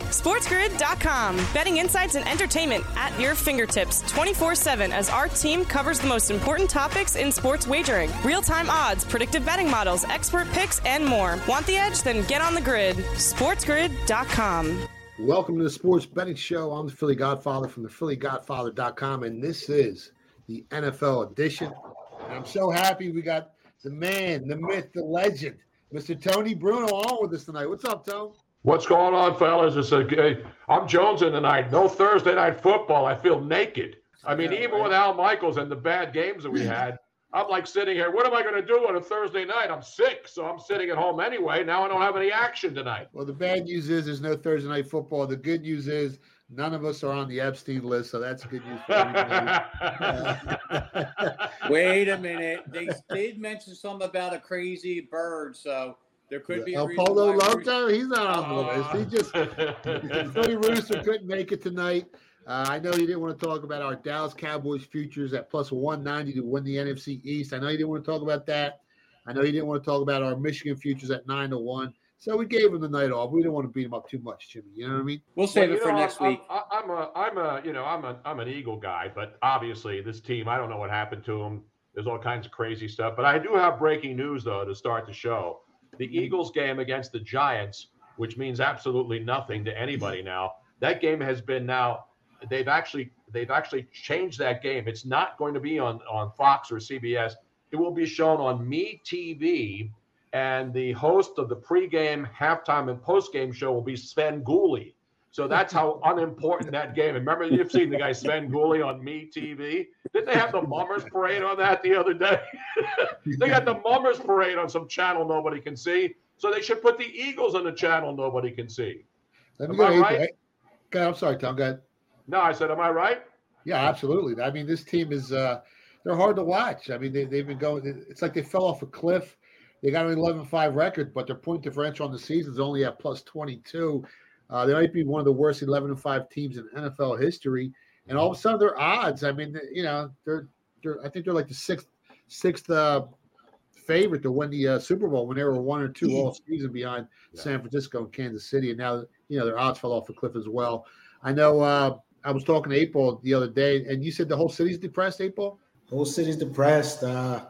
SportsGrid.com. Betting insights and entertainment at your fingertips 24 7 as our team covers the most important topics in sports wagering real time odds, predictive betting models, expert picks, and more. Want the edge? Then get on the grid. SportsGrid.com. Welcome to the Sports Betting Show. I'm the Philly Godfather from the PhillyGodfather.com, and this is the NFL edition. And I'm so happy we got the man, the myth, the legend, Mr. Tony Bruno on with us tonight. What's up, Tony? What's going on, fellas? It's a, I'm Jonesing tonight. No Thursday night football. I feel naked. I mean, even with Al Michaels and the bad games that we had, I'm like sitting here. What am I going to do on a Thursday night? I'm sick, so I'm sitting at home anyway. Now I don't have any action tonight. Well, the bad news is there's no Thursday night football. The good news is none of us are on the Epstein list, so that's good news for everybody. Wait a minute. They did mention something about a crazy bird, so there could be a El Polo why we're- Loco, he's not on the list. He just Tony Rooster couldn't make it tonight. Uh, I know you didn't want to talk about our Dallas Cowboys futures at plus 190 to win the NFC East. I know you didn't want to talk about that. I know you didn't want to talk about our Michigan futures at 9 to 1. So we gave him the night off. We didn't want to beat him up too much, Jimmy. You know what I mean? We'll save Well, it for know, next I'm, week. I'm, I'm a, I'm a, you know, I'm a, I'm an Eagle guy, but obviously this team, I don't know what happened to them. There's all kinds of crazy stuff, but I do have breaking news though to start the show. The Eagles game against the Giants, which means absolutely nothing to anybody now. That game has been now. They've actually, they've actually changed that game. It's not going to be on on Fox or CBS. It will be shown on Me TV, and the host of the pregame, halftime, and postgame show will be Svengoolie. So that's how unimportant that game. And remember, you've seen the guy Svengoolie on Me TV. Didn't they have the Mummers Parade on that the other day? they got the Mummers Parade on some channel nobody can see. So they should put the Eagles on the channel nobody can see. Let Am I right? Okay, I'm sorry, Tom. Go ahead. No, I said, am I right? Yeah, absolutely. I mean, this team is uh they're hard to watch. I mean, they, they've been going it's like they fell off a cliff. They got an 11-5 record, but their point differential on the season is only at plus 22. Uh, they might be one of the worst 11 and 5 teams in NFL history. And all of a sudden, their odds. I mean, you know, they're they're I think they're like the sixth sixth uh, favorite to win the uh, Super Bowl when they were one or two all season behind San Francisco and Kansas City, and now you know their odds fell off a cliff as well. I know. Uh, I was talking to April the other day, and you said the whole city's depressed. April. Whole city's depressed. Uh,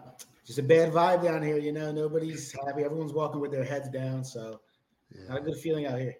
just a bad vibe down here. You know, nobody's happy. Everyone's walking with their heads down. So, not a good feeling out here.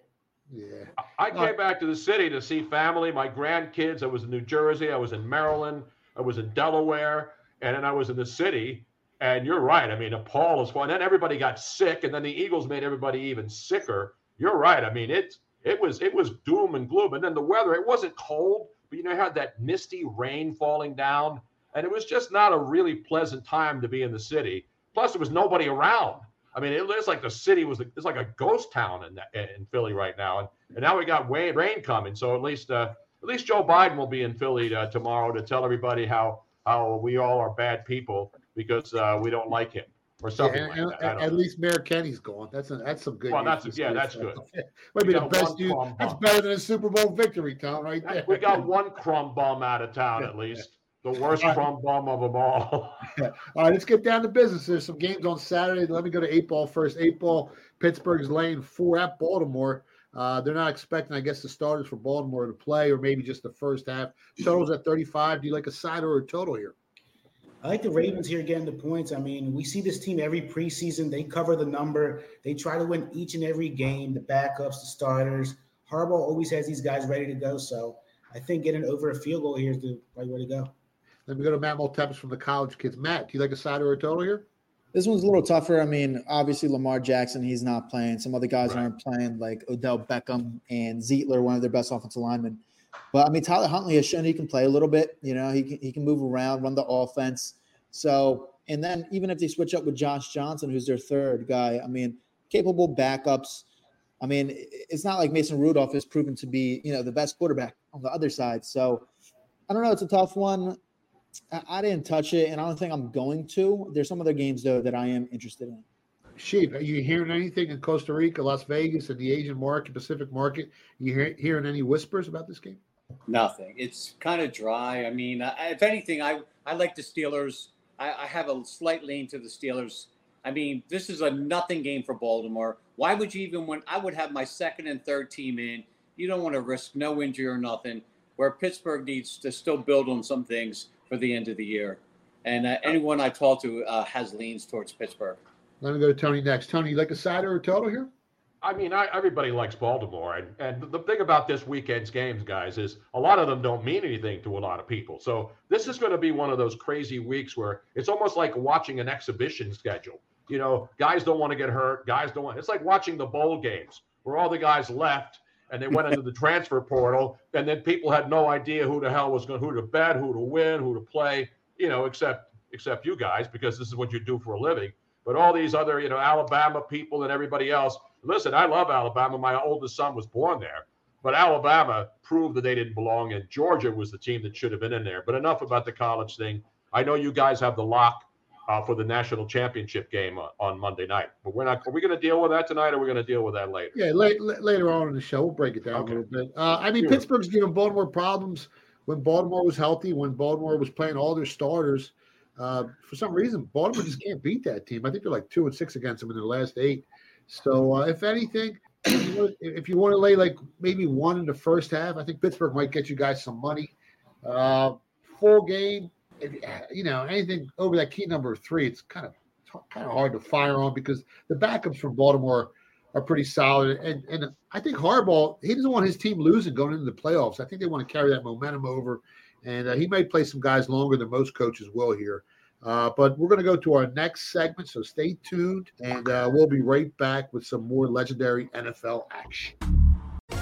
Yeah. I came back to the city to see family, my grandkids. I was in New Jersey, I was in Maryland, I was in Delaware, and then I was in the city. And you're right. I mean, Paul is fun. Then everybody got sick, and then the Eagles made everybody even sicker. You're right. I mean, it it was it was doom and gloom. And then the weather, it wasn't cold, but you know, you had that misty rain falling down, and it was just not a really pleasant time to be in the city. Plus, there was nobody around. I mean, it looks like the city was it's like a ghost town in in Philly right now, and and now we got rain, rain coming. So at least uh, at least Joe Biden will be in Philly uh, tomorrow to tell everybody how how we all are bad people because uh, we don't like him or something Yeah, like and- that. I and- at know. least Mayor Kenny's gone. That's a, that's some good. Well, news that's- this yeah, that's good. Might be the best news. That's better than a Super Bowl victory, Tom. Right there. we got one crumb bum out of town at least. The worst crumb bum of them all. All right, let's get down to business. There's some games on Saturday. Let me go to eight ball first. Eight ball, Pittsburgh's laying four at Baltimore. Uh, they're not expecting, I guess, the starters for Baltimore to play, or maybe just the first half. Totals at 35. Do you like a side or a total here? I like the Ravens here getting the points. I mean, we see this team every preseason. They cover the number. They try to win each and every game. The backups, the starters. Harbaugh always has these guys ready to go. So I think getting over a field goal here is the right way to go. Let me go to Matt Moltepes from the college kids. Matt, do you like a side or a total here? This one's a little tougher. I mean, obviously Lamar Jackson, he's not playing. Some other guys right. aren't playing, like Odell Beckham and Zeitler, one of their best offensive linemen. But I mean, Tyler Huntley has shown he can play a little bit. You know, he can, he can move around, run the offense. So, and then even if they switch up with Josh Johnson, who's their third guy, I mean, capable backups. I mean, it's not like Mason Rudolph has proven to be, you know, the best quarterback on the other side. So I don't know. It's a tough one. I, I didn't touch it, and I don't think I'm going to. There's some other games though that I am interested in. Sheep, are you hearing anything in Costa Rica, Las Vegas, and the Asian market, Pacific market? You hear, hearing any whispers about this game? Nothing. It's kind of dry. I mean, I, if anything, I I like the Steelers. I, I have a slight lean to the Steelers. I mean, this is a nothing game for Baltimore. Why would you even when I would have my second and third team in? You don't want to risk no injury or nothing. Where Pittsburgh needs to still build on some things for the end of the year. And uh, anyone I talk to uh, has leans towards Pittsburgh. Let me go to Tony next. Tony, you like a side or a total here? I mean, I, everybody likes Baltimore, and, and the thing about this weekend's games, guys, is a lot of them don't mean anything to a lot of people. So this is going to be one of those crazy weeks where it's almost like watching an exhibition schedule. You know, guys don't want to get hurt. Guys don't want. It's like watching the bowl games where all the guys left and they went into the transfer portal, and then people had no idea who the hell was going, who to bet, who to win, who to play. You know, except except you guys because this is what you do for a living. But all these other, you know, Alabama people and everybody else. Listen, I love Alabama. My oldest son was born there. But Alabama proved that they didn't belong, and Georgia was the team that should have been in there. But enough about the college thing. I know you guys have the lock uh, for the national championship game on, on, Monday night. But we're not. Are we going to deal with that tonight, or are we going to deal with that later? Yeah, late, later on in the show, we'll break it down okay. a little bit. Uh, I mean, sure. Pittsburgh's giving Baltimore problems when Baltimore was healthy, when Baltimore was playing all their starters. Uh, for some reason, Baltimore just can't beat that team. I think they're like two and six against them in their last eight. So, uh, if anything, if you want to lay like maybe one in the first half, I think Pittsburgh might get you guys some money. Uh, full game, you know, anything over that key number three, it's kind of kind of hard to fire on because the backups from Baltimore are pretty solid. And and I think Harbaugh he doesn't want his team losing going into the playoffs. I think they want to carry that momentum over, and uh, he may play some guys longer than most coaches will here. Uh, but we're going to go to our next segment, so stay tuned, and uh, we'll be right back with some more legendary NFL action.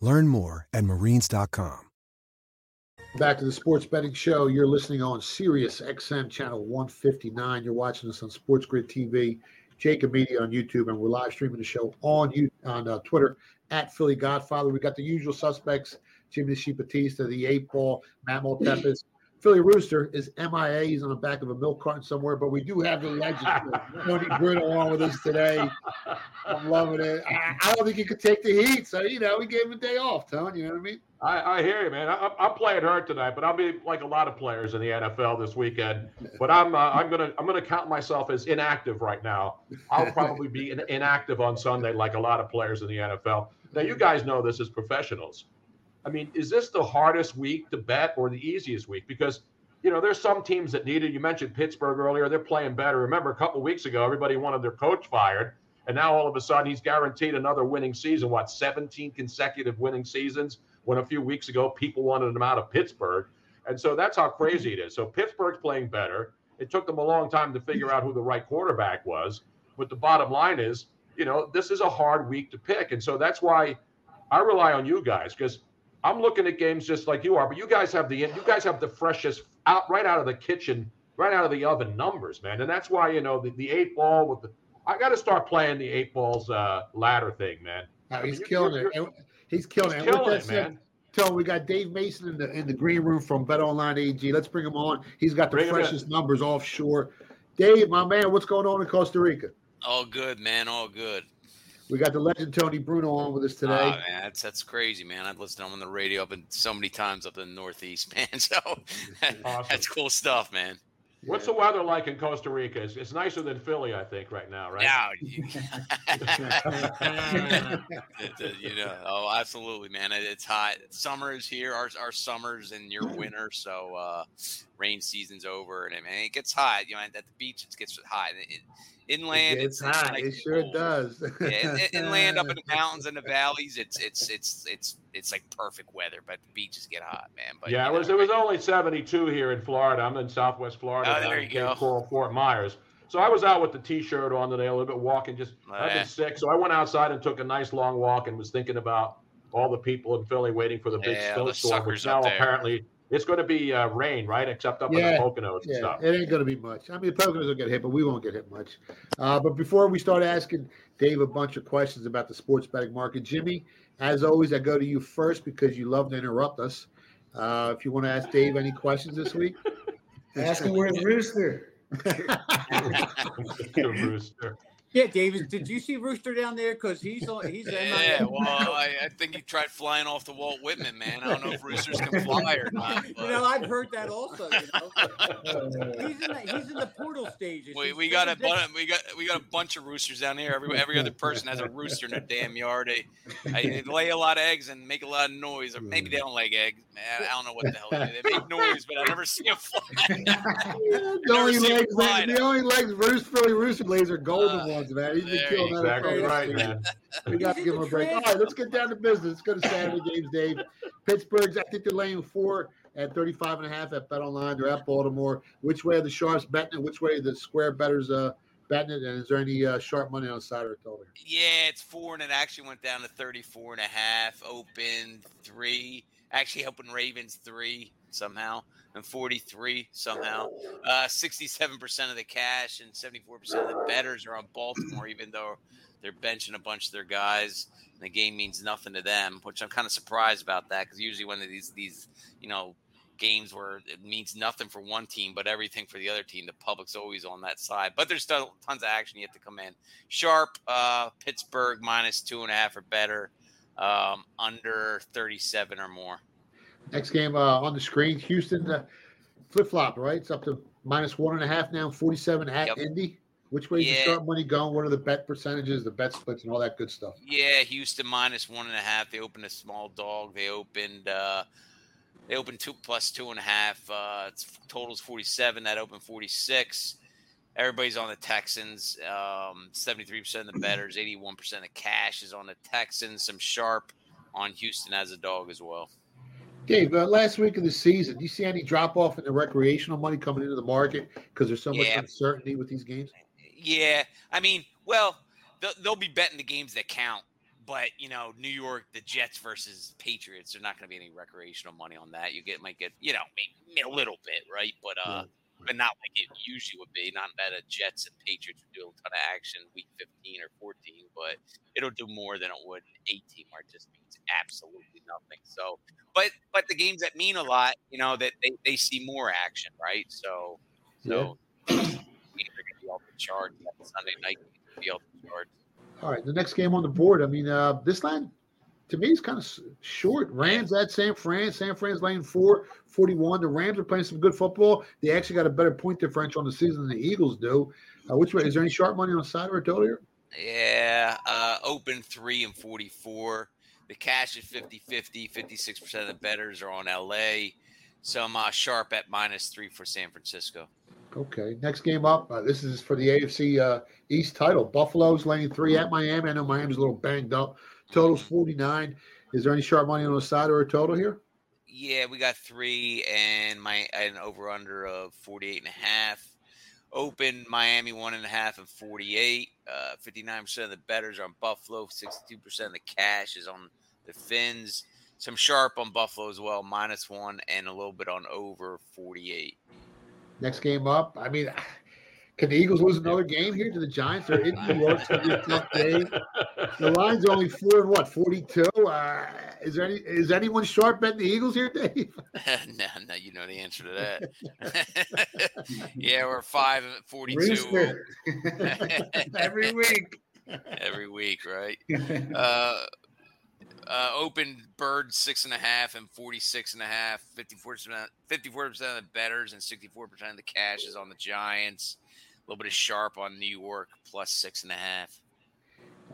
Learn more at marines.com. Back to the Sports Betting Show. You're listening on Sirius XM channel 159. You're watching us on Sports Grid TV, JAKIB Media on YouTube, and we're live streaming the show on you on uh, Twitter at Philly Godfather. We got the usual suspects: Jimmy Sheep Batista, the Eight Ball, Matt Maltepis, Philly Rooster is MIA. He's on the back of a milk carton somewhere, but we do have the legend Tony Brittle on with us today. I'm loving it. I, I, don't think he could take the heat, so you know we gave him a day off, Tony. You know what I mean? I, I hear you, man. I, am playing hurt tonight, but I'll be like a lot of players in the NFL this weekend. But I'm uh, I'm gonna I'm gonna count myself as inactive right now. I'll probably be in, inactive on Sunday, like a lot of players in the NFL. Now you guys know this as professionals. I mean, is this the hardest week to bet or the easiest week? Because you know, there's some teams that need it. You mentioned Pittsburgh earlier; they're playing better. Remember, a couple weeks ago, everybody wanted their coach fired, and now all of a sudden he's guaranteed another winning season. What, 17 consecutive winning seasons? When a few weeks ago people wanted him out of Pittsburgh, and so that's how crazy it is. So Pittsburgh's playing better. It took them a long time to figure out who the right quarterback was, but the bottom line is, you know, this is a hard week to pick, and so that's why I rely on you guys because I'm looking at games just like you are, but you guys have the you guys have the freshest out right out of the kitchen, right out of the oven numbers, man. And that's why you know the, the eight ball with the I got to start playing the eight balls uh, ladder thing, man. No, he's, killing it. He's killing he's it. Killing it, man. Tell we got Dave Mason in the in the green room from Bet Online AG. Let's bring him on. He's got the Bring freshest numbers offshore. Dave, my man, what's going on in Costa Rica? All good, man. All good. We got the legend Tony Bruno on with us today. Oh, man, that's that's crazy, man. I've listened to him on the radio up in so many times up in the Northeast, man. So that's cool stuff, man. What's the weather like in Costa Rica? It's, it's nicer than Philly, I think, right now, right? Now, you, you know, oh, absolutely, man. It, it's hot. Summer is here. Our our summers and your winter. So uh, rain season's over, and I mean, it gets hot. You know, at the beach it gets hot. It, it, inland, it's it's, hot. like It sure cold. does. Yeah, in- in- inland up in the mountains and the valleys, it's it's it's it's it's like perfect weather, but the beaches get hot, man. But yeah, it was know, it was only 72 here in Florida. I'm in Southwest Florida. Oh, there you go. Coral, Fort Myers. So I was out with the t-shirt on today, a little bit walking. Just oh, I've Yeah. been sick, so I went outside and took a nice long walk and was thinking about all the people in Philly waiting for the big Yeah, all the snowstorm, which now there. apparently it's going to be uh, rain, right? Except up in the Poconos and yeah, stuff. it ain't going to be much. I mean, the Poconos will get hit, but we won't get hit much. Uh, but before we start asking Dave a bunch of questions about the sports betting market, Jimmy, as always, I go to you first because you love to interrupt us. Uh, if you want to ask Dave any questions this week, Ask him where's Rooster. The rooster. Yeah, David, did you see Rooster down there? Because he's on. He's Yeah, well, I, I think he tried flying off the Walt Whitman, man. I don't know if roosters can fly or not. You know, I've heard that also. You know? he's in the he's in the portal stages. we, we got a very we got we got a bunch of roosters down here. Every every other person has a rooster in their damn yard. They, they lay a lot of eggs and make a lot of noise, or maybe they don't lay eggs. Man, I don't know what the hell they do. They make noise, but I never see them fly. the never only seen him legs, fly, the only legs Roost Philly Rooster lays are golden Uh, ones, man. He's been killing you that. Exactly right, man. We got to give him a break. All right, let's get down to business. Let's go to Saturday games, Dave. Pittsburgh's, I think they're laying four at 35 and a half at Bet Online. They're at Baltimore. Which way are the sharps betting it? Which way are the square betters uh, betting it? And is there any uh, sharp money on the side or total? Yeah, it's four, and it actually went down to 34 and a half. Open three. Actually, open Ravens three somehow, and 43 somehow. Uh, 67% of the cash and 74% of the betters are on Baltimore, even though they're benching a bunch of their guys. And the game means nothing to them, which I'm kind of surprised about that because usually when these these you know games where it means nothing for one team but everything for the other team, the public's always on that side. But there's still tons of action yet to come in. Sharp, uh, Pittsburgh minus two and a half or better, um, under 37 or more. Next game uh, on the screen, Houston uh, flip flop, right? It's up to minus one and a half now, 47 at Yep. Indy. Which way is the Yeah. sharp money going? What are the bet percentages, the bet splits, and all that good stuff? Yeah, Houston minus one and a half. They opened a small dog. They opened uh they opened two plus two and a half. Uh it's totals forty seven. That opened forty six. Everybody's on the Texans. Um, seventy-three percent of the betters, eighty-one percent of cash is on the Texans. Some sharp on Houston as a dog as well. Dave, uh, last week of the season, do you see any drop off in the recreational money coming into the market because there's so much Yeah. uncertainty with these games? Yeah, I mean, well, they'll, they'll be betting the games that count. But you know, New York, the Jets versus Patriots, there's not going to be any recreational money on that. You get might get, you know, maybe a little bit, right? But uh, but not like it usually would be. Not that a Jets and Patriots would do a ton of action week 15 or 14, but it'll do more than it would in 18, where it just means absolutely nothing. So, but but the games that mean a lot, you know, that they, they see more action, right? So so games are going to be off the charts. Sunday night be off the charts. All right, the next game on the board. I mean, uh, this line to me is kind of short. Rams at San Fran. San Fran's laying four, 41. The Rams are playing some good football. They actually got a better point differential on the season than the Eagles do. Uh, which way is there any sharp money on the side or a total here? Yeah, uh, open three and 44. The cash is 50 50. 56% of the betters are on LA. some uh, sharp at minus three for San Francisco. Okay. Next game up. Uh, this is for the AFC uh, East title. Buffalo's laying three at Miami. I know Miami's a little banged up. Total's 49. Is there any sharp money on the side or a total here? Yeah, we got three and my an over under of 48 and a half. Open Miami one and a half and 48. Uh, 59% of the betters are on Buffalo. 62% of the cash is on the Fins. Some sharp on Buffalo as well, minus one, and a little bit on over 48. Next game up. I mean, can the Eagles lose another game here to the Giants? They're in New York. It's gonna be a tough day. The line's are only four and what, 42? Uh, is there any is anyone sharp betting the Eagles here, Dave? no, no, you know the answer to that. yeah, we're five and 42. Every week. Every week, right? Uh, uh, open bird six and a half and 46 and a half 54 percent 54 percent of the betters and 64 percent of the cash is on the giants a little bit of sharp on new york plus six and a half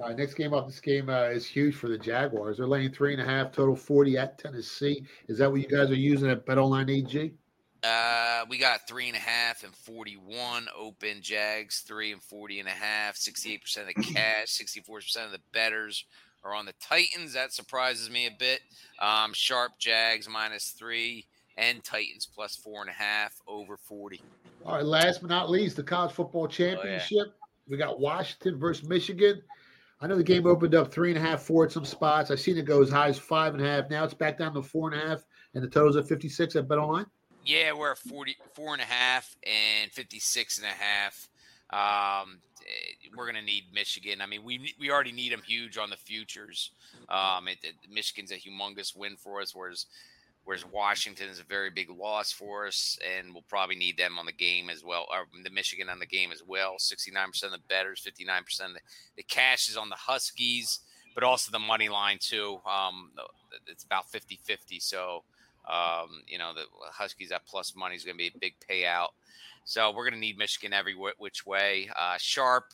Uh, next game off This game uh, is huge for the Jaguars. They're laying three and a half, total 40 at Tennessee. Is that what you guys are using at BetOnline AG? uh, we got three and a half and 41 open jags three and 40 and a half 68 percent of the cash 64 percent of the betters are on the titans that surprises me a bit um, sharp jags minus three and titans plus four and a half over 40 All right, last but not least, the college football championship. We got Washington versus Michigan. I know the game opened up three and a half, four at some spots. I've seen it go as high as five and a half. Now it's back down to four and a half, and the total's at 56 at BetOnline. Yeah, we're at 44 and a half and 56 and a half. Um, eh, we're going to need Michigan. I mean, we we already need them huge on the futures. Um, it, it- Michigan's a humongous win for us, whereas whereas Washington is a very big loss for us, and we'll probably need them on the game as well, or the Michigan on the game as well. 69% of the betters, 59% of the, the cash is on the Huskies, but also the money line too. Um, it's about 50 50. So, um, you know, the Huskies at plus money is going to be a big payout. So we're going to need Michigan every which way. Uh, sharp,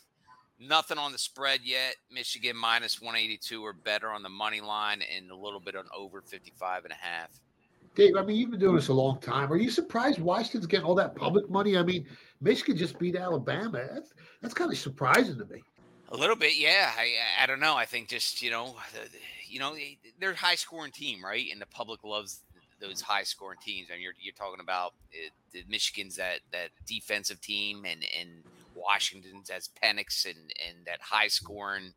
nothing on the spread yet. Michigan minus 182 or better on the money line and a little bit on over 55 and a half. Dave, I mean, you've been doing this a long time. Are you surprised Washington's getting all that public money? I mean, Michigan just beat Alabama. That's that's kind of surprising to me. A little bit, yeah. I I don't know. I think just you know, you know, they- they're high scoring team, right? And the public loves those high scoring teams. I mean, you're you're talking about uh, the Michigan's that that defensive team, and and Washington's as Penix and and that high scoring.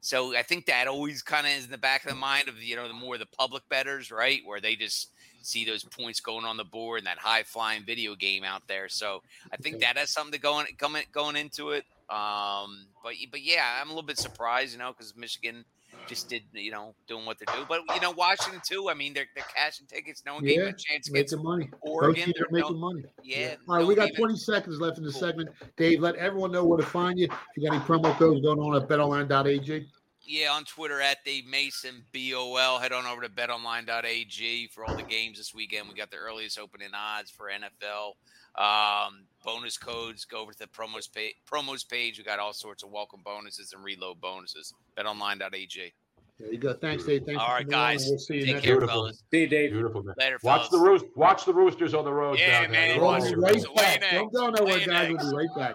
So I think that always kind of is in the back of the mind of you know the more the public betters, right? Where they just see those points going on the board and that high flying video game out there. So I think that has something to going coming going into it. Um, but but yeah, I'm a little bit surprised, you know, because Michigan just did you know doing what they do. But you know, Washington too. I mean, they're they're cashing tickets. No one gave them a chance against making money. Both Oregon. They're no- making money. Yeah. All right, no we got one gave 20 seconds left in the segment. Dave, let everyone know where to find you. If you got any promo codes going on at betonline.ag. Yeah, on Twitter at Dave Mason BOL. Head on over to betonline.ag for all the games this weekend. We got the earliest opening odds for NFL. Um, bonus codes. Go over to the promos page. Promos page. We got all sorts of welcome bonuses and reload bonuses. Betonline.ag. There you go. Thanks, Dave. Thanks All for right, coming on, guys. We'll see you Take next care, week. fellas. See you, Dave. Beautiful, man. Later, Watch the roost. Watch the roosters on the road. Yeah, down man, There. We'll watch be the right Roosters. back. Don't go nowhere, guys. We'll be right back.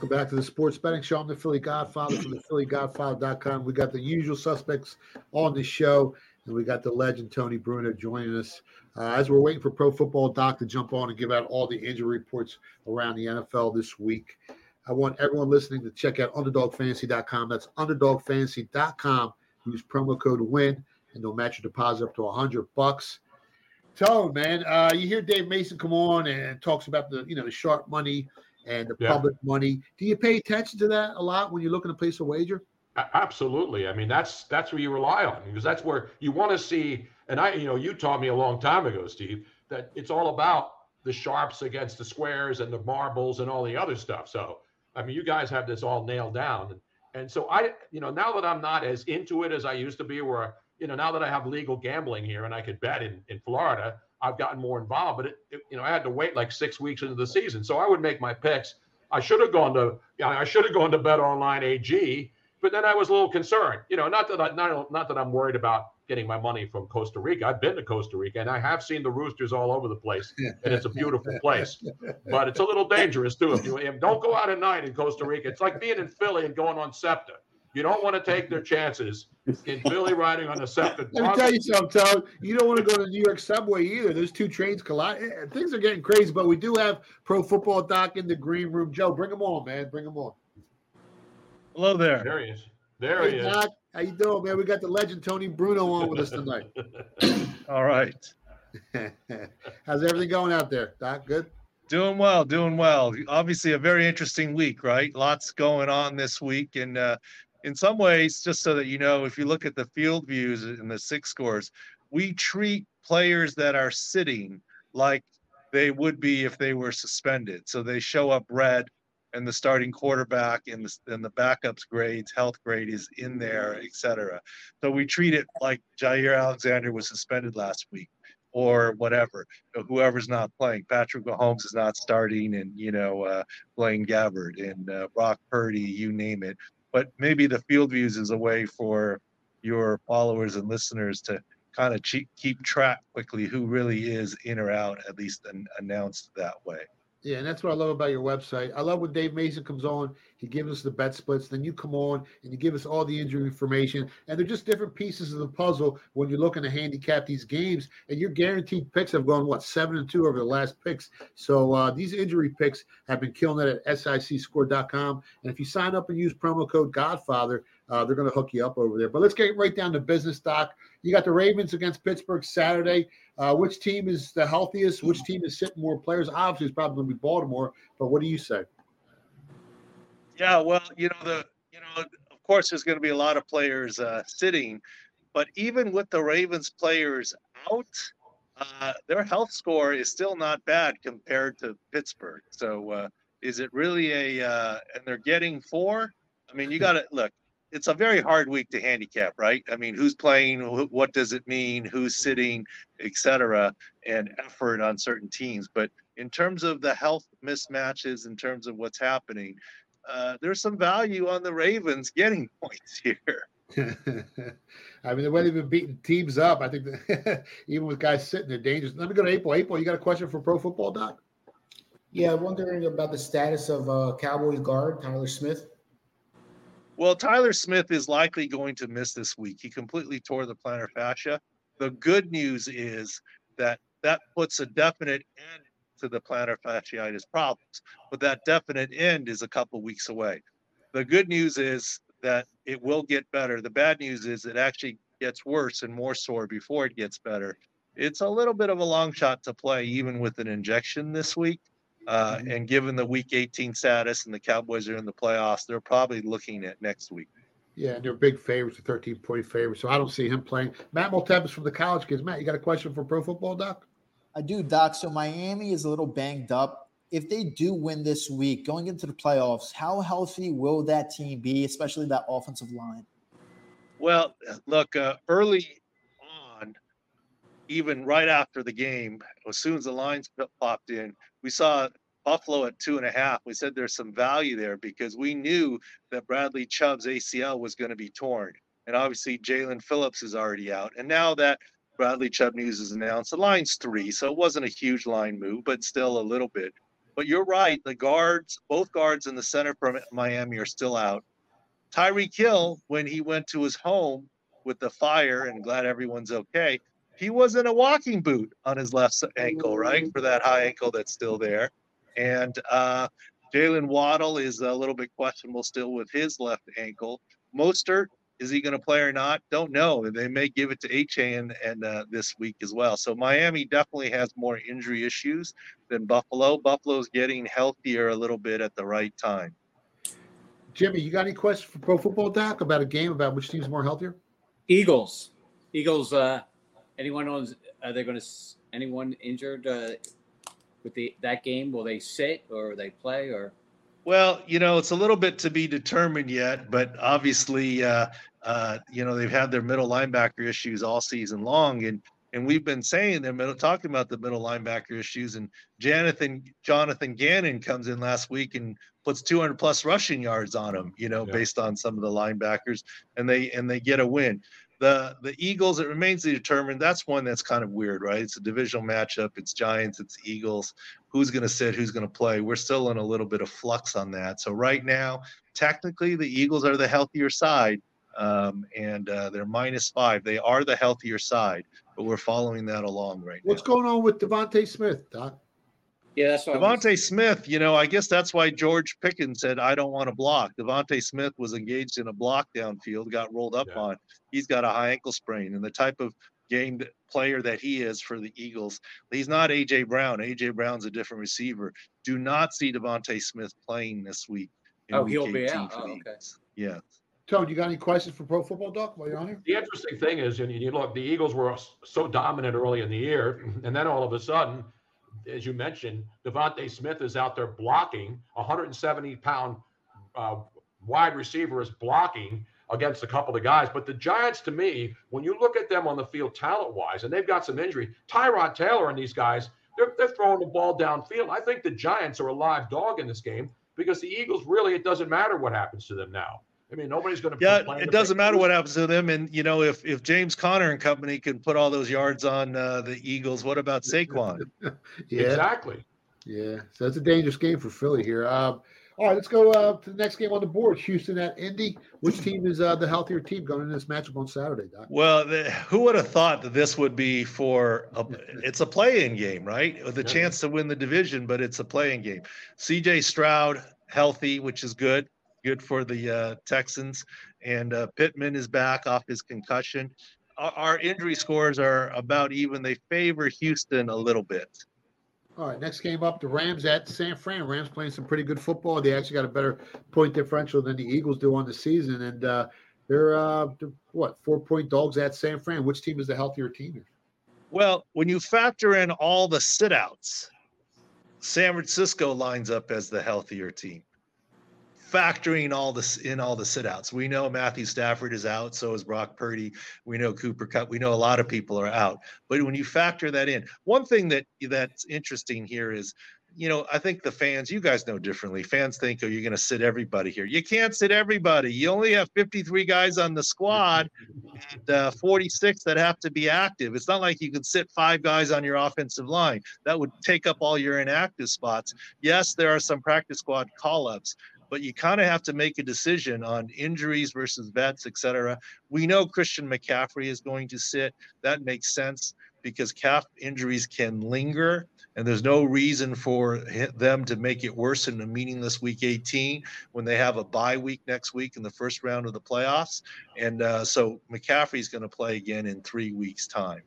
Welcome back to the Sports Betting Show. I'm the Philly Godfather from the PhillyGodfather.com. We got the usual suspects on the show, and we got the legend Tony Bruno joining us uh, as we're waiting for Pro Football Doc to jump on and give out all the injury reports around the NFL this week. I want everyone listening to check out UnderdogFantasy.com. That's UnderdogFantasy.com. Use promo code WIN, and they'll match your deposit up to 100 bucks. Tone, man, uh, you hear Dave Mason come on and talks about the you know the sharp money and the Yeah. public money. Do you pay attention to that a lot when you're looking to place a wager? Absolutely. I mean, that's that's where you rely on because that's where you want to see. And I, you know, you taught me a long time ago, Steve, that it's all about the sharps against the squares and the marbles and all the other stuff. So, I mean, you guys have this all nailed down. And, and so I, you know, now that I'm not as into it as I used to be, where you know, now that I have legal gambling here and I could bet in in Florida, I've gotten more involved. But it, it you know, I had to wait like six weeks into the season, so I would make my picks. I should have gone to, you know, I should have gone to Bet Online AG but then I was a little concerned. You know, not that I, not not that I'm worried about getting my money from Costa Rica. I've been to Costa Rica and I have seen the roosters all over the place, and it's a beautiful place. But it's a little dangerous too. If you don't go out at night in Costa Rica, it's like being in Philly and going on SEPTA. You don't want to take their chances in Philly riding on a SEPTA. Let me tell you something, Todd. You don't want to go to the New York subway either. Those two trains collide. Eh, Things are getting crazy, but we do have Pro Football Doc in the green room. Joe, bring him on, man. Bring him on. Hello there. There he is. There Hey, he is. Doc. How you doing, man? We got the legend Tony Bruno on with us tonight. All right. How's everything going out there, Doc? Good. Doing well, doing well. Obviously, a very interesting week, right? Lots going on this week, and uh, in some ways, just so that you know, if you look at the field views and the SIC scores, we treat players that are sitting like they would be if they were suspended. So they show up red, and the starting quarterback and the, and the backups grades, health grade is in there, et cetera. So we treat it like Jaire Alexander was suspended last week or whatever. Whoever's not playing, Patrick Mahomes is not starting, and you know uh, Blaine Gabbert and uh, Brock Purdy, you name it. But maybe the field views is a way for your followers and listeners to kind of keep track quickly who really is in or out, at least an, announced that way. Yeah, and that's what I love about your website. I love when Dave Mason comes on, he gives us the bet splits, then you come on and you give us all the injury information. And they're just different pieces of the puzzle when you're looking to handicap these games. And your guaranteed picks have gone, what, seven and two over the last picks. So uh, these injury picks have been killing it at sicscore.com. And if you sign up and use promo code Godfather, uh, they're going to hook you up over there. But let's get right down to business, Doc. You got the Ravens against Pittsburgh Saturday. Uh, which team is the healthiest? Which team is sitting more players? Obviously, it's probably going to be Baltimore. But what do you say? Yeah, well, you know the you know of course there's going to be a lot of players uh, sitting, but even with the Ravens players out, uh, their health score is still not bad compared to Pittsburgh. So uh, is it really a uh, and they're getting four? I mean, you got to look. It's a very hard week to handicap, right? I mean, who's playing? wh- What does it mean? Who's sitting, etc., and effort on certain teams. But in terms of the health mismatches, in terms of what's happening, uh, there's some value on the Ravens getting points here. I mean, the way they've been beating teams up, I think that even with guys sitting, they're dangerous. Let me go to April. April, you got a question for Pro Football Doc? Yeah, wondering about the status of uh, Cowboys guard Tyler Smith. Well, Tyler Smith is likely going to miss this week. He completely tore the plantar fascia. The good news is that that puts a definite end to the plantar fasciitis problems, but that definite end is a couple weeks away. The good news is that it will get better. The bad news is it actually gets worse and more sore before it gets better. It's a little bit of a long shot to play, even with an injection this week. Uh, and given the week 18 status and the Cowboys are in the playoffs, they're probably looking at next week. Yeah, and they're big favorites, a 13 point favorite. So I don't see him playing. Matt Moltempus from the college kids. Matt, you got a question for Pro Football Doc? I do, Doc. So Miami is a little banged up. if they do win this week, going into the playoffs, how healthy will that team be, especially that offensive line? Well, look, uh, early on, even right after the game, as soon as the lines popped in, we saw Buffalo at two and a half. We said there's some value there because we knew that Bradley Chubb's ACL was going to be torn. And obviously, Jaelan Phillips is already out. And now that Bradley Chubb news is announced, the line's three. So it wasn't a huge line move, but still a little bit. But you're right. The guards, both guards in the center from Miami are still out. Tyreek Hill, when he went to his home with the fire, and glad everyone's okay, he was in a walking boot on his left ankle, right? For that high ankle that's still there. And uh, Jaylen Waddle is a little bit questionable still with his left ankle. Mostert, is he going to play or not? Don't know. They may give it to Achane and, and uh, this week as well. So Miami definitely has more injury issues than Buffalo. Buffalo's getting healthier a little bit at the right time. Jimmy, you got any questions for Pro Football Doc about a game about which team's more healthier? Eagles. Eagles. Uh, anyone owns? Are they going to? Anyone injured uh, with the that game? Will they sit or they play or? Well, you know, it's a little bit to be determined yet, but obviously, uh, uh, you know, they've had their middle linebacker issues all season long, and and we've been saying them, talking about the middle linebacker issues. And Jonathan Jonathan Gannon comes in last week and puts 200 plus rushing yards on them, you know, yeah. based on some of the linebackers, and they and they get a win. The the Eagles, it remains to be determined. That's one that's kind of weird, right? It's a divisional matchup. It's Giants, it's Eagles. Who's going to sit? Who's going to play? We're still in a little bit of flux on that. So right now, technically, the Eagles are the healthier side, um, and uh, they're minus five. They are the healthier side, but we're following that along right What's now. going on with DeVonta Smith, Doc? Yeah, that's what DeVonta Smith. You know, I guess that's why George Pickens said, "I don't want to block." DeVonta Smith was engaged in a block downfield, got rolled up yeah. on. He's got a high ankle sprain, and the type of game player that he is for the Eagles, he's not AJ Brown. AJ Brown's a different receiver. Do not see DeVonta Smith playing this week. Oh, week he'll be out. Oh, okay. Yeah. Tone, you got any questions for Pro Football Doc while you're on here? The interesting thing is, and you look, the Eagles were so dominant early in the year, and then all of a sudden as you mentioned, DeVonta Smith is out there blocking. 170 pound uh, wide receiver is blocking against a couple of guys. But the Giants, to me, when you look at them on the field talent wise, and they've got some injury, Tyrod Taylor and these guys, they're, they're throwing the ball downfield. I think the Giants are a live dog in this game because the Eagles really, it doesn't matter what happens to them now. I mean, nobody's going to. Yeah, it doesn't matter what happens to them, and you know, if if James Conner and company can put all those yards on uh, the Eagles, what about Saquon? yeah, exactly. Yeah, so it's a dangerous game for Philly here. Um, all right, let's go uh, to the next game on the board. Houston at Indy. Which team is uh, the healthier team going into this matchup on Saturday, Doc? Well, the, who would have thought that this would be for a, it's a play-in game, right? With a yeah. chance to win the division, but it's a play-in game. C.J. Stroud healthy, which is good good for the uh, Texans. And uh, Pittman is back off his concussion. Our, our, injury scores are about even. They favor Houston a little bit. All right, next game up, the Rams at San Fran. Rams playing some pretty good football. They actually got a better point differential than the Eagles do on the season, and uh, they're, uh, they're what four point dogs at San Fran. Which team is the healthier team here? Well, when you factor in all the sitouts, San Francisco lines up as the healthier team factoring all this in all the sit-outs. We know Matthew Stafford is out, so is Brock Purdy. We know Cooper Kupp. We know a lot of people are out. But when you factor that in, one thing that that's interesting here is, you know, I think the fans, you guys know differently. Fans think, oh, you're going to sit everybody here. You can't sit everybody. You only have 53 guys on the squad and uh, 46 that have to be active. It's not like you can sit five guys on your offensive line. That would take up all your inactive spots. Yes, there are some practice squad call ups, but you kind of have to make a decision on injuries versus vets, et cetera. We know Christian McCaffrey is going to sit. That makes sense because calf injuries can linger, and there's no reason for them to make it worse in a meaningless week 18 when they have a bye week next week in the first round of the playoffs. And uh, so McCaffrey's going to play again in three weeks' time.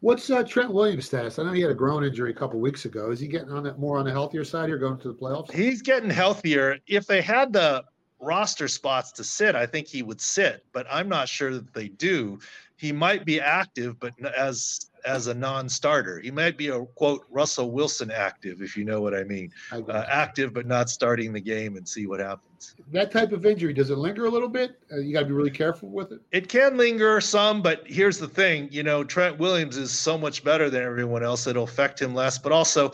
What's uh, Trent Williams' status? I know he had a groin injury a couple weeks ago. Is he getting on that more on the healthier side here, going to the playoffs? He's getting healthier. If they had the roster spots to sit, I think he would sit, but I'm not sure that they do. He might be active, but as as a non-starter, he might be a quote Russell Wilson active, if you know what I mean. Uh, active, but not starting the game, and see what happens. That type of injury does it linger a little bit? Uh, you got to be really careful with it. It can linger some, but here's the thing: you know, Trent Williams is so much better than everyone else; it'll affect him less. But also,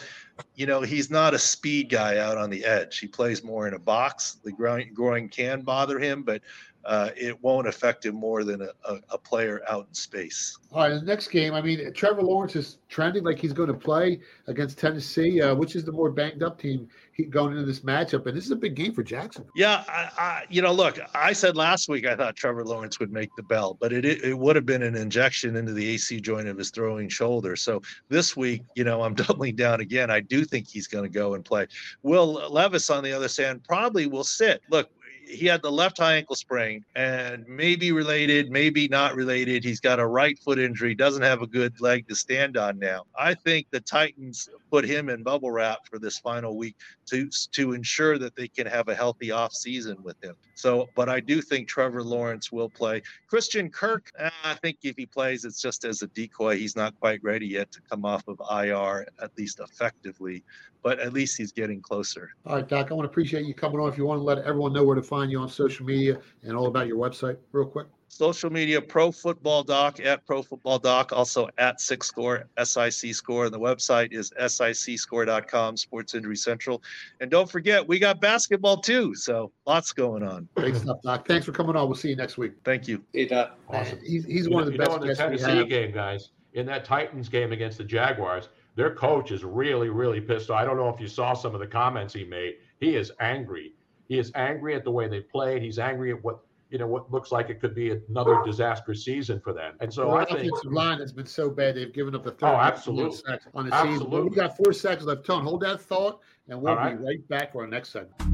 you know, he's not a speed guy out on the edge. He plays more in a box. The groin, groin can bother him, but uh, it won't affect him more than a, a, a, player out in space. All right, the next game, I mean, Trevor Lawrence is trending like he's going to play against Tennessee, uh, which is the more banged up team going into this matchup. And this is a big game for Jackson. Yeah, I, I, you know, look, I said last week I thought Trevor Lawrence would make the bell, but it, it, it would have been an injection into the AC joint of his throwing shoulder. So this week, you know, I'm doubling down again. I do think he's going to go and play. Will Levis, on the other hand, probably will sit. Look, he had the left high ankle sprain and maybe related, maybe not related. He's got a right foot injury, doesn't have a good leg to stand on now. I think the Titans put him in bubble wrap for this final week to to ensure that they can have a healthy off season with him. So, but I do think Trevor Lawrence will play. Christian Kirk, eh, I think if he plays, it's just as a decoy. He's not quite ready yet to come off of IR, at least effectively but at least he's getting closer. All right, Doc, I want to appreciate you coming on. If you want to let everyone know where to find you on social media and all about your website, real quick. Social media, Pro Football Doc at Pro Football Doc, also at Six Score, SIC Score. And the website is SICScore.com, Sports Injury Central. And don't forget, we got basketball too. So lots going on. Great stuff, Doc. Thanks for coming on. We'll see you next week. Thank you. Hey, Doc. Awesome. He's, he's one of the you best know, in the Tennessee game, guys, in that Titans game against the Jaguars, their coach is really, really pissed off. I don't know if you saw some of the comments he made. He is angry. He is angry at the way they played. He's angry at what you know what looks like it could be another disastrous season for them. And so well, I think offensive line has been so bad they've given up the third. Oh, absolutely. Sacks on the absolutely. season. But we got four sacks left. Tone, hold that thought, and we'll right. be right back for our next segment.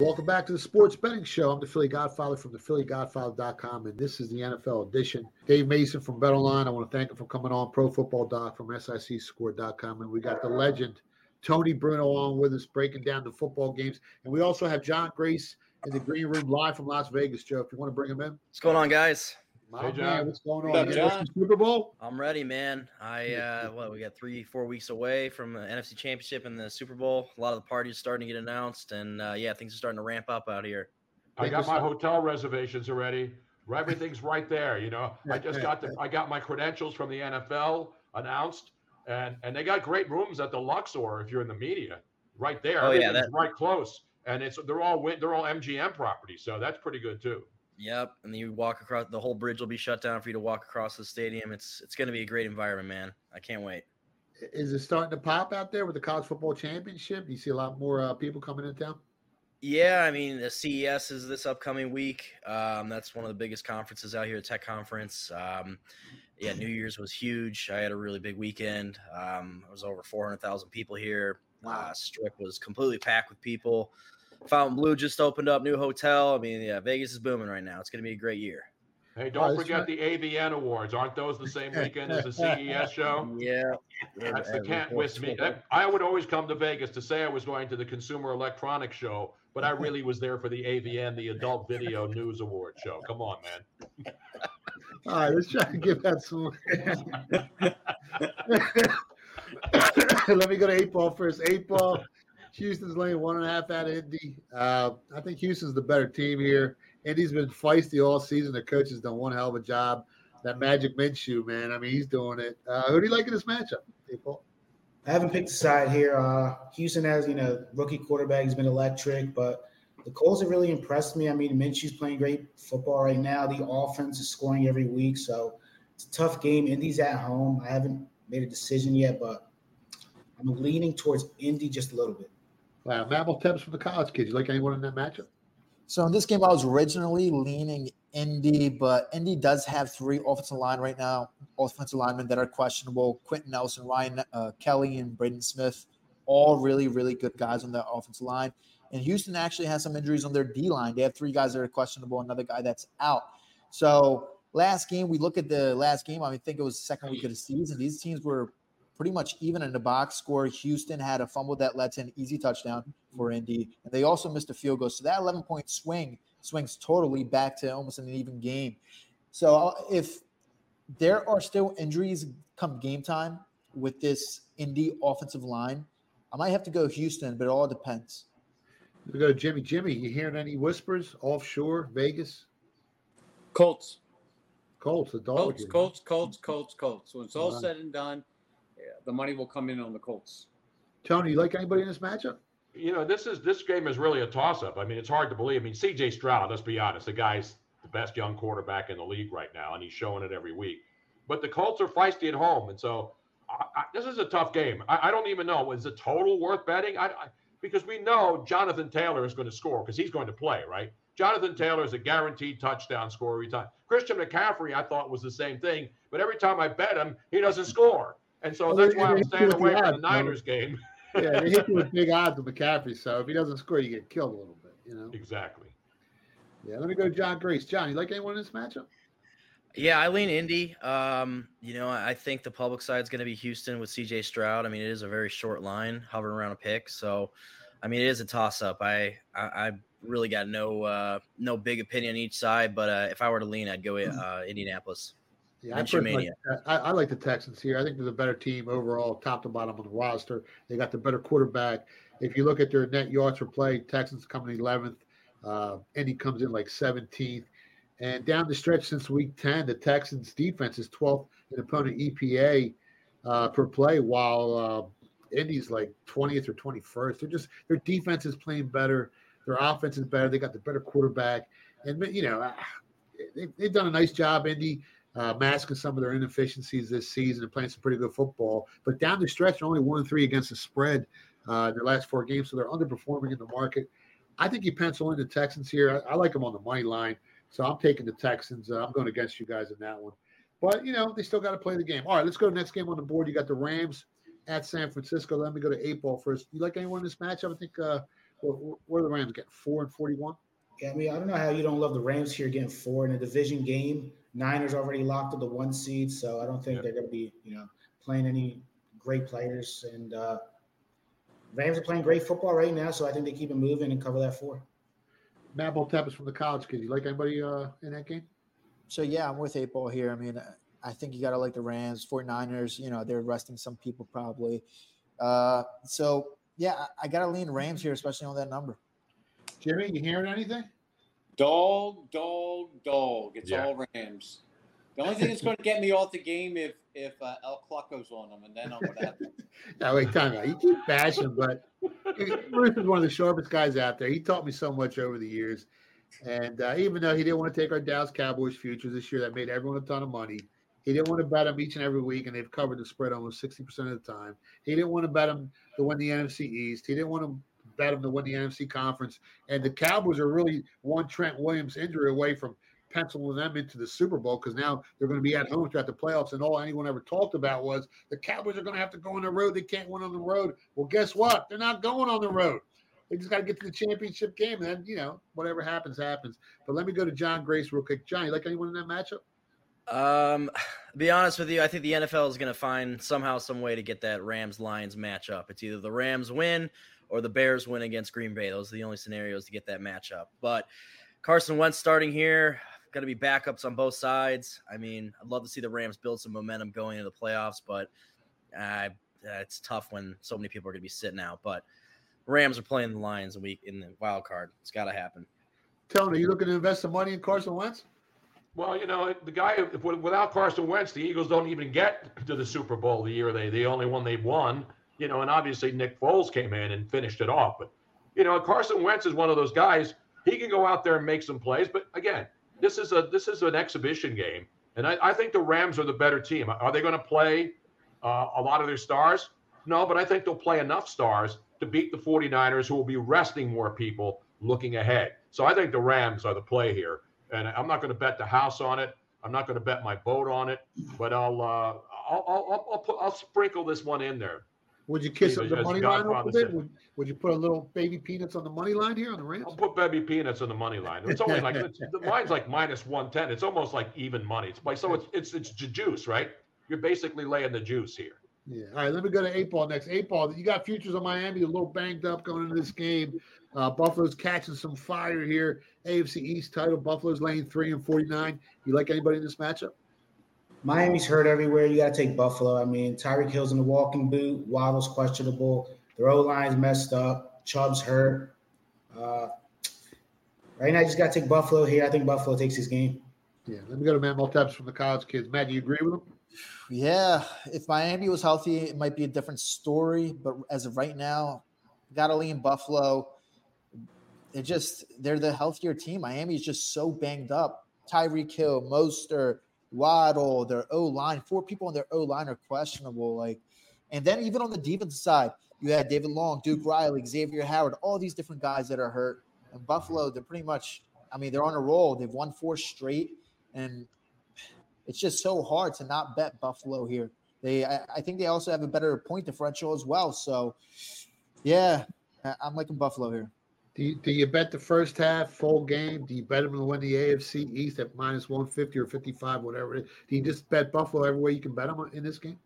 Welcome back to the Sports Betting Show. I'm the Philly Godfather from the PhillyGodfather.com, and this is the NFL edition. Dave Mason from BetOnline. I want to thank him for coming on. Pro Football Doc from SICScore.com, and we got the legend Tony Bruno on with us, breaking down the football games, and we also have John Grace in the green room live from Las Vegas. Joe, if you want to bring him in, what's going on, guys? My hey, man, what's going on? Up, John? Super Bowl? I'm ready, man. I uh, what we got three, four weeks away from the NFC Championship and the Super Bowl. A lot of the parties starting to get announced, and uh, yeah, things are starting to ramp up out here. I got my hotel reservations already. Everything's right there. You know, I just got the I got my credentials from the NFL announced, and and they got great rooms at the Luxor if you're in the media, right there. Oh yeah, that's right close, and it's they're all they're all MGM properties, so that's pretty good too. Yep, and then you walk across the whole bridge will be shut down for you to walk across the stadium. It's it's going to be a great environment, man. I can't wait. Is it starting to pop out there with the college football championship? Do you see a lot more uh, people coming in town? Yeah, I mean the CES is this upcoming week. Um, that's one of the biggest conferences out here, the Tech Conference. Um, yeah, New Year's was huge. I had a really big weekend. Um, it was over four hundred thousand people here. Wow. Uh, Strip was completely packed with people. Fontainebleau just opened up, new hotel. I mean, yeah, Vegas is booming right now. It's going to be a great year. Hey, oh, don't forget the AVN Awards. Aren't those the same weekend as the CES show? Yeah. That's the can't miss me. I would always come to Vegas to say I was going to the Consumer Electronics Show, but I really was there for the AVN, the Adult Video News Award show. Come on, man. All right, let's try to give that some. Let me go to eight ball first. Eight ball. Houston's laying one and a half out of Indy. Uh, I think Houston's the better team here. Indy's been feisty all season. The coach has done one hell of a job. That Magic Minshew, man. I mean, he's doing it. Uh, who do you like in this matchup, people? I haven't picked a side here. Uh, Houston has, you know, rookie quarterback. He's been electric, but the Colts have really impressed me. I mean, Minshew's playing great football right now. The offense is scoring every week, so it's a tough game. Indy's at home. I haven't made a decision yet, but I'm leaning towards Indy just a little bit. Wow, Mabel Temps from the college kids. You like anyone in that matchup? So in this game, I was originally leaning Indy, but Indy does have three offensive line right now, offensive linemen that are questionable: Quenton Nelson, Ryan uh, Kelly, and Braden Smith. All really, really good guys on that offensive line. And Houston actually has some injuries on their D line. They have three guys that are questionable, another guy that's out. So last game, we look at the last game. I mean, I think it was the second week of the season. These teams were pretty much even in the box score. Houston had a fumble that led to an easy touchdown for Indy, and they also missed a field goal. So that 11 point swing swings totally back to almost an even game. So uh, if there are still injuries come game time with this Indy offensive line, I might have to go Houston, but it all depends. We go Jimmy. Jimmy, you hearing any whispers offshore Vegas? Colts. Colts, the dog. Colts, Colts, Colts, Colts, Colts. When it's all Wow. said and done, yeah, the money will come in on the Colts. Tony, you like anybody in this matchup? You know, this is this game is really a toss-up. I mean, it's hard to believe. I mean, C.J. Stroud. Let's be honest, the guy's the best young quarterback in the league right now, and he's showing it every week. But the Colts are feisty at home, and so I, I, this is a tough game. I, I don't even know is the total worth betting. I, I because we know Jonathan Taylor is going to score because he's going to play, right? Jonathan Taylor is a guaranteed touchdown scorer every time. Christian McCaffrey, I thought was the same thing, but every time I bet him, he doesn't score, and so Well, that's why I'm hit you staying with away from the odds, though. Niners game. yeah, they hit you with big odds with McCaffrey. So if he doesn't score, you get killed a little bit. You know. Exactly. Yeah. Let me go to John Grace. John, you like anyone in this matchup? Yeah, I lean Indy. Um, you know, I think the public side is going to be Houston with CJ Stroud. I mean, it is a very short line, hovering around a pick. So, I mean, it is a toss up. I, I, I really got no, uh, no big opinion on each side. But uh, if I were to lean, I'd go uh, Indianapolis. Yeah, I, I, I like the Texans here. I think they're the better team overall, top to bottom on the roster. They got the better quarterback. If you look at their net yards per play, Texans coming 11th. Uh, Indy comes in like 17th. And down the stretch since week 10, the Texans defense is 12th in opponent EPA uh, per play, while uh, Indy's like 20th or 21st. They're just, their defense is playing better. Their offense is better. They got the better quarterback. And, you know, ah, they, they've done a nice job, Indy uh, masking some of their inefficiencies this season and playing some pretty good football. But down the stretch, they're only one and three against the spread uh, in their last four games, so they're underperforming in the market. I think you pencil in the Texans here. I, I like them on the money line, so I'm taking the Texans. Uh, I'm going against you guys in that one. But you know they still got to play the game. All right, let's go to the next game on the board. You got the Rams at San Francisco. Let me go to eight ball first. You like anyone in this matchup? I think uh, where, where are the Rams getting four and forty-one? Yeah, I mean, I don't know how you don't love the Rams here getting four in a division game. Niners already locked at the one seed, so I don't think they're going to be, you know, playing any great players. And uh, Rams are playing great football right now, so I think they keep it moving and cover that four. Matt Malteps from the college kids. You like anybody uh, in that game? So yeah, I'm with eight ball here. I mean, I think you got to like the Rams, 49ers. You know, they're resting some people probably. Uh, so yeah, I, I got to lean Rams here, especially on that number. Jimmy, you hearing anything? Dog, dog, dog. It's Yeah. all Rams. The only thing that's going to get me off the game if if uh, El Clucko's on them, and then I'm going to have to. No, wait, time out. You keep bashing, but Bruce is one of the sharpest guys out there. He taught me so much over the years. And uh, even though he didn't want to take our Dallas Cowboys futures this year, that made everyone a ton of money. He didn't want to bet them each and every week, and they've covered the spread almost 60% of the time. He didn't want to bet them to win the NFC East. He didn't want to bet them to win the NFC Conference. And the Cowboys are really one Trent Williams injury away from penciling them into the Super Bowl because now they're going to be at home throughout the playoffs. And all anyone ever talked about was the Cowboys are going to have to go on the road. They can't win on the road. Well, guess what? They're not going on the road. They just got to get to the championship game, and you know whatever happens, happens. But let me go to John Grace real quick. John, you like anyone in that matchup? Um, be honest with you, I think the NFL is going to find somehow some way to get that Rams Lions matchup. It's either the Rams win or the Bears win against Green Bay. Those are the only scenarios to get that matchup. But Carson Wentz starting here, got to be backups on both sides. I mean, I'd love to see the Rams build some momentum going into the playoffs, but uh, it's tough when so many people are going to be sitting out. But Rams are playing the Lions a week in the wild card. It's got to happen. Tony, are you looking to invest some money in Carson Wentz? Well, you know, the guy without Carson Wentz, the Eagles don't even get to the Super Bowl the year they the only one they've won. You know, and obviously Nick Foles came in and finished it off. But you know, Carson Wentz is one of those guys. He can go out there and make some plays. But again, this is a this is an exhibition game, and I, I think the Rams are the better team. Are they going to play uh, a lot of their stars? No, but I think they'll play enough stars to beat the 49ers, who will be resting more people looking ahead. So I think the Rams are the play here and I'm not going to bet the house on it. I'm not going to bet my boat on it, but I'll uh, I'll, I'll, I'll, put, I'll sprinkle this one in there. Would you kiss the money line a little bit? Would, would, you put a little baby peanuts on the money line here on the Rams? I'll put baby peanuts on the money line. It's only like it's, the line's like minus one ten. It's almost like even money. It's like so it's it's it's juice, right? You're basically laying the juice here. Yeah. All right. Let me go to eight ball next. Eight ball. You got futures on Miami a little banged up going into this game. Uh, Buffalo's catching some fire here. AFC East title. Buffalo's laying three and 49. You like anybody in this matchup? Miami's hurt everywhere. You got to take Buffalo. I mean, Tyreek Hill's in the walking boot. Waddle's questionable. Their O line's messed up. Chubb's hurt. Uh, right now, I just got to take Buffalo here. I think Buffalo takes this game. Yeah. Let me go to Matt Malteps from the college kids. Matt, do you agree with him? Yeah. If Miami was healthy, it might be a different story. But as of right now, got to lean Buffalo it just they're the healthier team. Miami is just so banged up. Tyreek Hill, Mostert, Waddle, their O line, four people on their O line are questionable. Like, and then even on the defensive side, you had David Long, Duke Riley, Xavier Howard, all these different guys that are hurt. And Buffalo, they're pretty much, I mean, they're on a roll. They've won four straight, and it's just so hard to not bet Buffalo here. They, I, I think they also have a better point differential as well. So, yeah, I'm liking Buffalo here. Do you, do you bet the first half full game? Do you bet them to win the AFC East at minus 150 or 55, whatever it is? Do you just bet Buffalo every way you can bet them in this game?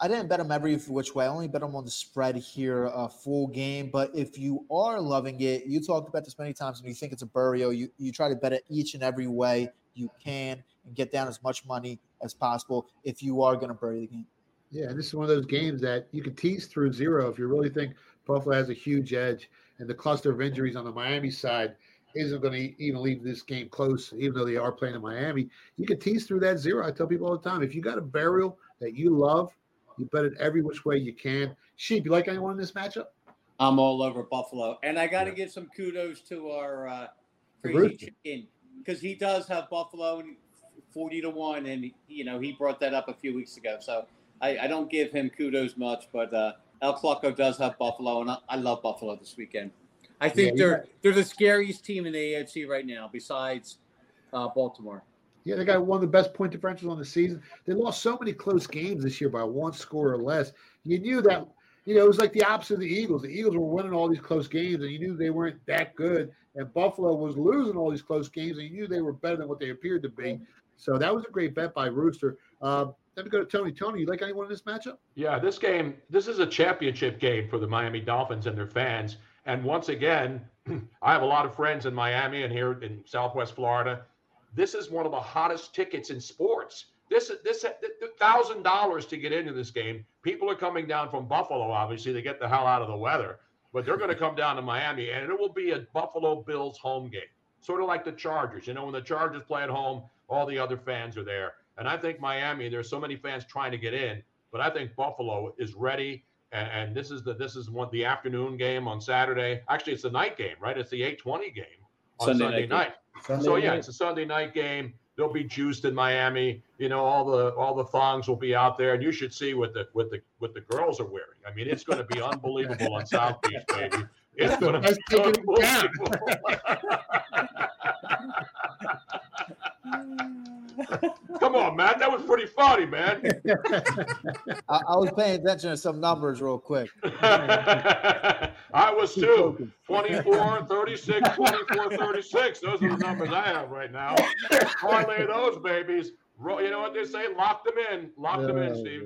I didn't bet them every which way. I only bet them on the spread here, a uh, full game. But if you are loving it, you talked about this many times, and you think it's a burial, you, you try to bet it each and every way you can and get down as much money as possible if you are going to bury the game. Yeah, and this is one of those games that you can tease through zero if you really think Buffalo has a huge edge and the cluster of injuries on the Miami side isn't going to even leave this game close, even though they are playing in Miami. You can tease through that zero. I tell people all the time if you got a burial that you love, you bet it every which way you can. Sheep, you like anyone in this matchup? I'm all over Buffalo. And I got to yeah. give some kudos to our uh, crazy chicken because he does have Buffalo 40 to 1. And, you know, he brought that up a few weeks ago. So I, I don't give him kudos much, but uh, El Clucko does have Buffalo, and I, I love Buffalo this weekend. I think yeah, they're yeah. they're the scariest team in the AFC right now, besides uh, Baltimore. Yeah, they got one of the best point differentials on the season. They lost so many close games this year by one score or less. You knew that, you know, it was like the opposite of the Eagles. The Eagles were winning all these close games, and you knew they weren't that good. And Buffalo was losing all these close games, and you knew they were better than what they appeared to be. So that was a great bet by Rooster. Uh, let me go to Tony. Tony, you like anyone in this matchup? Yeah, this game, this is a championship game for the Miami Dolphins and their fans. And once again, I have a lot of friends in Miami and here in Southwest Florida. This is one of the hottest tickets in sports. This this thousand dollars to get into this game. People are coming down from Buffalo, obviously, to get the hell out of the weather. But they're going to come down to Miami, and it will be a Buffalo Bills home game, sort of like the Chargers. You know, when the Chargers play at home, all the other fans are there. And I think Miami, there's so many fans trying to get in, but I think Buffalo is ready. And, and this is the this is one the afternoon game on Saturday. Actually, it's the night game, right? It's the 8:20 game on Sunday, Sunday night. night. Sunday so yeah, night. it's a Sunday night game. They'll be juiced in Miami. You know, all the all the thongs will be out there, and you should see what the what the what the girls are wearing. I mean, it's going to be unbelievable on South Beach, baby. It's going to be unbelievable. Come on, man. That was pretty funny, man. I, I, was paying attention to some numbers real quick. I was too. 24, 36, 24, 36. Those are the numbers I have right now. Parlay those babies. You know what they say? Lock them in. Lock them in, Steve.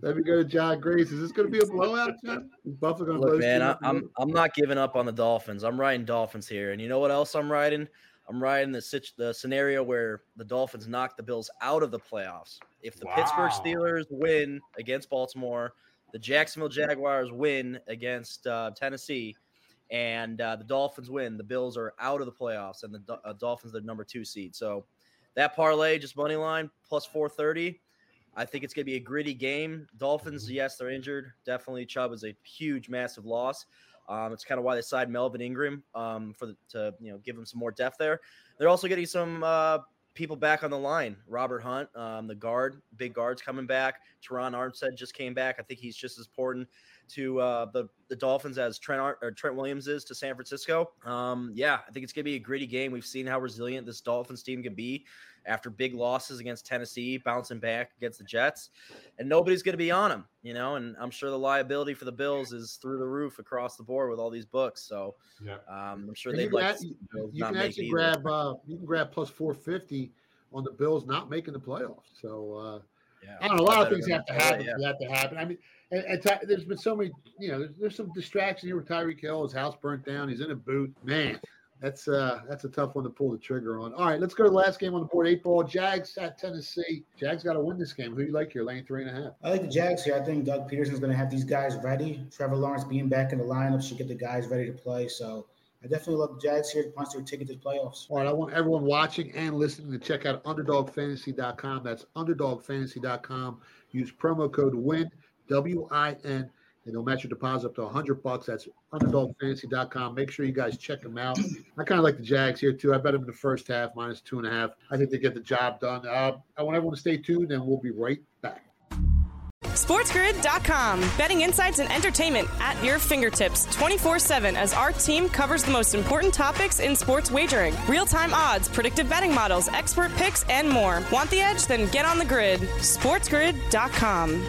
Let me go to John Grace. Is this going to be a blowout, John? Is Buffalo going to Look, man, I, I'm I'm not giving up on the Dolphins. I'm riding Dolphins here, and you know what else I'm riding? I'm riding the the scenario where the Dolphins knock the Bills out of the playoffs. If the wow. Pittsburgh Steelers win against Baltimore, the Jacksonville Jaguars win against uh, Tennessee, and uh, the Dolphins win, the Bills are out of the playoffs, and the uh, Dolphins are the number two seed. So that parlay, just money line plus 430. I think it's going to be a gritty game. Dolphins, yes, they're injured. Definitely, Chubb is a huge, massive loss. Um, it's kind of why they signed Melvin Ingram um, for the, to you know give them some more depth there. They're also getting some uh, people back on the line. Robert Hunt, um, the guard, big guards coming back. Terron Armstead just came back. I think he's just as important to uh, the the Dolphins as Trent Ar- or Trent Williams is to San Francisco. Um, yeah, I think it's gonna be a gritty game. We've seen how resilient this Dolphins team can be after big losses against Tennessee, bouncing back against the Jets, and nobody's going to be on them, you know. And I'm sure the liability for the Bills is through the roof across the board with all these books. So yeah. um, I'm sure they'd like. you, you can actually grab uh, you can grab plus 450 on the Bills not making the playoffs. So uh, yeah, I don't know. A lot of things have to happen yeah. for that to happen. I mean, and, and there's been so many. You know, there's, there's some distraction here with Tyreek Hill. His house burnt down. He's in a boot. Man, that's uh that's a tough one to pull the trigger on. All right, let's go to the last game on the board. Eight ball. Jags at Tennessee. Jags got to win this game. Who do you like here? Lane three and a half. I like the Jags here. I think Doug Pederson's going to have these guys ready. Trevor Lawrence being back in the lineup should get the guys ready to play. So I definitely love the Jags here to punch their ticket to the playoffs. All right, I want everyone watching and listening to check out UnderdogFantasy.com. That's UnderdogFantasy.com. Use promo code WIN W I N and they'll match your deposit up to 100 bucks. That's underdogfantasy.com. Make sure you guys check them out. I kind of like the Jags here too. I bet them in the first half minus two and a half. I think they get the job done. Uh, I want everyone to stay tuned, and we'll be right back. SportsGrid.com. Betting insights and entertainment at your fingertips 24 7 as our team covers the most important topics in sports wagering real time odds, predictive betting models, expert picks, and more. Want the edge? Then get on the grid. SportsGrid.com.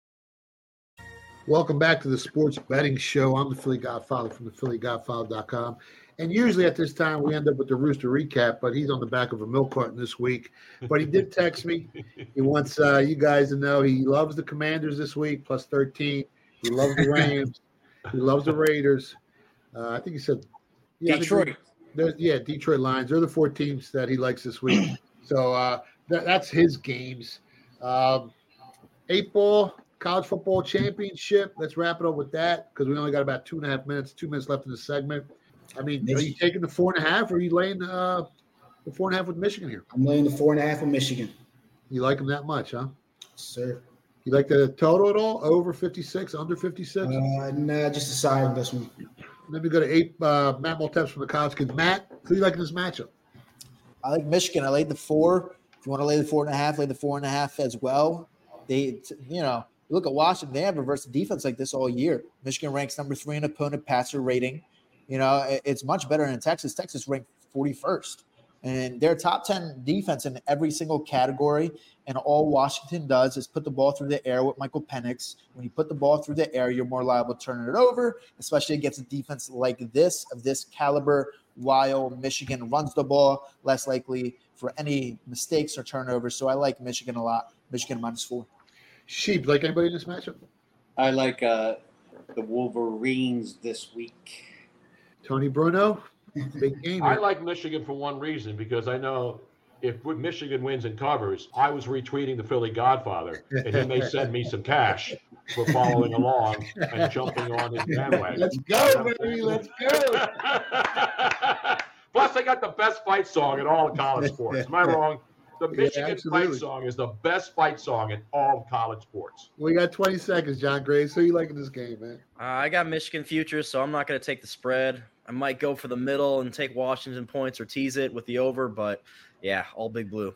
Welcome back to the Sports Betting Show. I'm the Philly Godfather from the PhillyGodfather.com. And usually at this time, we end up with the Rooster recap, but he's on the back of a milk carton this week. But he did text me. He wants uh, you guys to know he loves the Commanders this week, plus 13. He loves the Rams. he loves the Raiders. Uh, I think he said yeah, Detroit. yeah, Detroit Lions. They're the four teams that he likes this week. So uh, that, that's his games. Um, eight ball college football championship. Let's wrap it up with that because we only got about two and a half minutes, two minutes left in the segment. I mean, are you taking the four and a half or are you laying uh, the four and a half with Michigan here? I'm laying the four and a half with Michigan. You like them that much, huh? Sir. You like the total at all? Over 56, under 56? Uh, nah, just a side on this one. Then we go to eight. Uh, Matt Malteps from the college kids. Matt, who do you like in this matchup? I like Michigan. I laid the four. If you want to lay the four and a half, lay the four and a half as well. They, you know, you look at Washington; they haven't versed defense like this all year. Michigan ranks number three in opponent passer rating. You know, it's much better in Texas. Texas ranked 41st. And they're top 10 defense in every single category. And all Washington does is put the ball through the air with Michael Penix. When you put the ball through the air, you're more liable to turn it over, especially against a defense like this, of this caliber, while Michigan runs the ball, less likely for any mistakes or turnovers. So I like Michigan a lot. Michigan minus four. Sheep, like anybody in this matchup? I like uh, the Wolverines this week. Tony Bruno, big game. I like Michigan for one reason because I know if Michigan wins and covers, I was retweeting the Philly Godfather, and he may send me some cash for following along and jumping on his bandwagon. Let's go, baby. Let's go. Plus, they got the best fight song in all of college sports. Am I wrong? The Yeah, Michigan fight song is the best fight song in all college sports. We got 20 seconds, John Gray. Who you liking this game, man? Uh, I got Michigan futures, so I'm not going to take the spread. I might go for the middle and take Washington points or tease it with the over, but yeah, all big blue.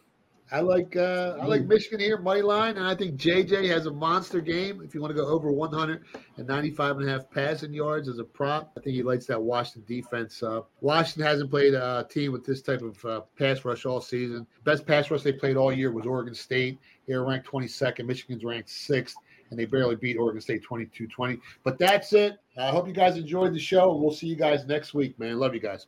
I like uh, I like Michigan here, money line, and I think JJ has a monster game. If you want to go over 195 and a half passing yards as a prop, I think he likes that Washington defense. Uh, Washington hasn't played a team with this type of uh, pass rush all season. Best pass rush they played all year was Oregon State. They were ranked 22nd. Michigan's ranked sixth, and they barely beat Oregon State 22-20. But that's it. I hope you guys enjoyed the show, and we'll see you guys next week, man. Love you guys.